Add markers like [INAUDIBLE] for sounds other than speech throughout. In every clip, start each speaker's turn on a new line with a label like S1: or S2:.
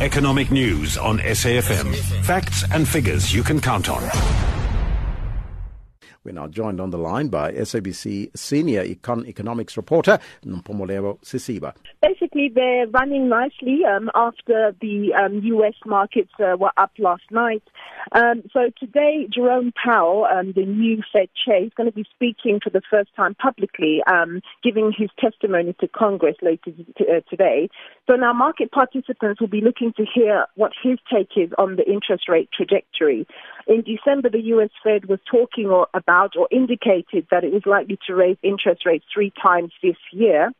S1: Economic news on SAFM. Facts and figures you can count on.
S2: We're now joined on the line by SABC senior econ- economics reporter Mpumelelo Siziba.
S3: Basically, they're running nicely um, after the um, U.S. markets uh, were up last night. Um, so today, Jerome Powell, um, the new Fed chair, is going to be speaking for the first time publicly, um, giving his testimony to Congress later t- uh, today. So now market participants will be looking to hear what his take is on the interest rate trajectory. In December, the U.S. Fed was talking or, about or indicated that it was likely to raise interest rates three times this year.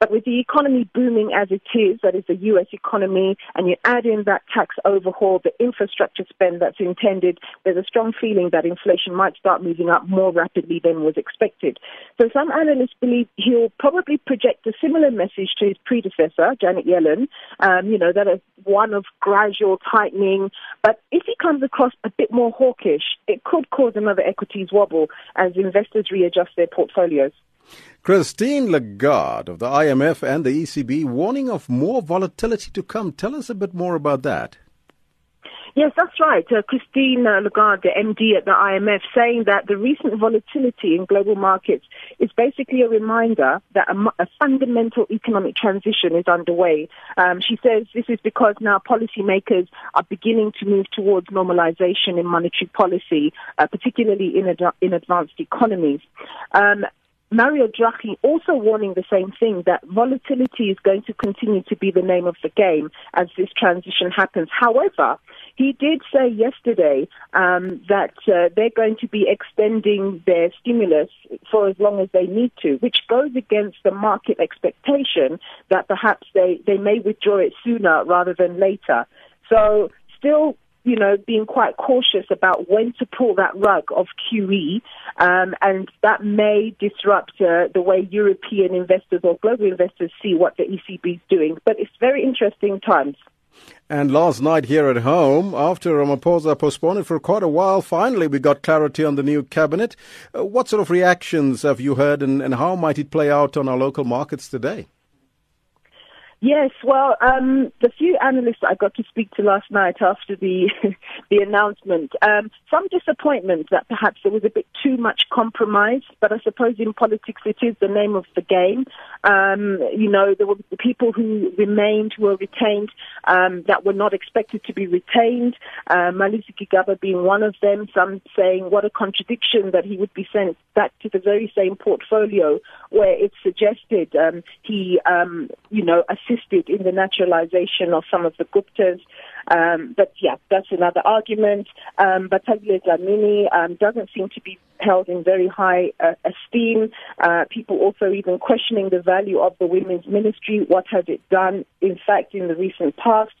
S3: But with the economy booming as it is, that is the U.S. economy, and you add in that tax overhaul, the infrastructure spend that's intended, there's a strong feeling that inflation might start moving up more rapidly than was expected. So some analysts believe he'll probably project a similar message to his predecessor, Janet Yellen, um, you know, that one of gradual tightening. But if he comes across a bit more hawkish, it could cause another equities wobble as investors readjust their portfolios.
S2: Christine Lagarde of the IMF and the ECB warning of more volatility to come. Tell us a bit more about that.
S3: Yes, that's right. Uh, Christine uh, Lagarde, MD at the IMF, saying that the recent volatility in global markets is basically a reminder that a, a fundamental economic transition is underway. Um, she says this is because now policymakers are beginning to move towards normalization in monetary policy, uh, particularly in, ad- in advanced economies. Um, Mario Draghi also warning the same thing that volatility is going to continue to be the name of the game as this transition happens. However, he did say yesterday um, that uh, they're going to be extending their stimulus for as long as they need to, which goes against the market expectation that perhaps they, they may withdraw it sooner rather than later. So still you know, being quite cautious about when to pull that rug of QE, um, and that may disrupt uh, the way European investors or global investors see what the ECB is doing. But it's very interesting times.
S2: And last night here at home, after Ramaphosa postponed it for quite a while, finally we got clarity on the new cabinet. Uh, what sort of reactions have you heard, and, and how might it play out on our local markets today?
S3: Yes, well, um, the few analysts I got to speak to last night after the [LAUGHS] the announcement, um, some disappointment that perhaps there was a bit too much compromise. But I suppose in politics it is the name of the game. Um, you know, there were the people who remained, who were retained, um, that were not expected to be retained. Uh, Malusi Gigaba being one of them. Some saying what a contradiction that he would be sent back to the very same portfolio where it suggested um, he, um, you know, assisted in the naturalization of some of the Guptas. Um, but yeah, that's another argument. Um, but Thabile Dlamini um, doesn't seem to be held in very high uh, esteem. Uh, people also even questioning the value of the women's ministry. What has it done, in fact, in the recent past?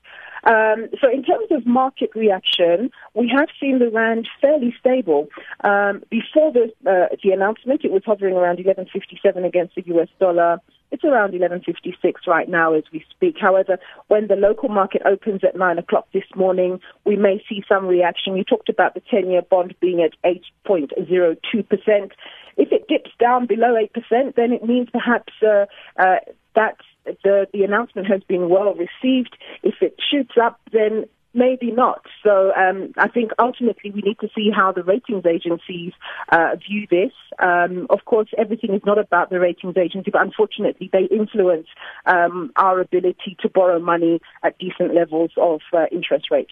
S3: Um, so in terms of market reaction, we have seen the rand fairly stable. Um, before the, uh, the announcement, it was hovering around 11.57 against the US dollar. It's around 11.56 right now as we speak. However, when the local market opens at 9 o'clock this morning, we may see some reaction. You talked about the 10-year bond being at 8.02%. If it dips down below 8%, then it means perhaps uh, uh, that the, the announcement has been well received. If it shoots up, then maybe not. So um, I think ultimately we need to see how the ratings agencies uh, view this. Um, of course, everything is not about the ratings agency, but unfortunately they influence um, our ability to borrow money at decent levels of uh, interest rate.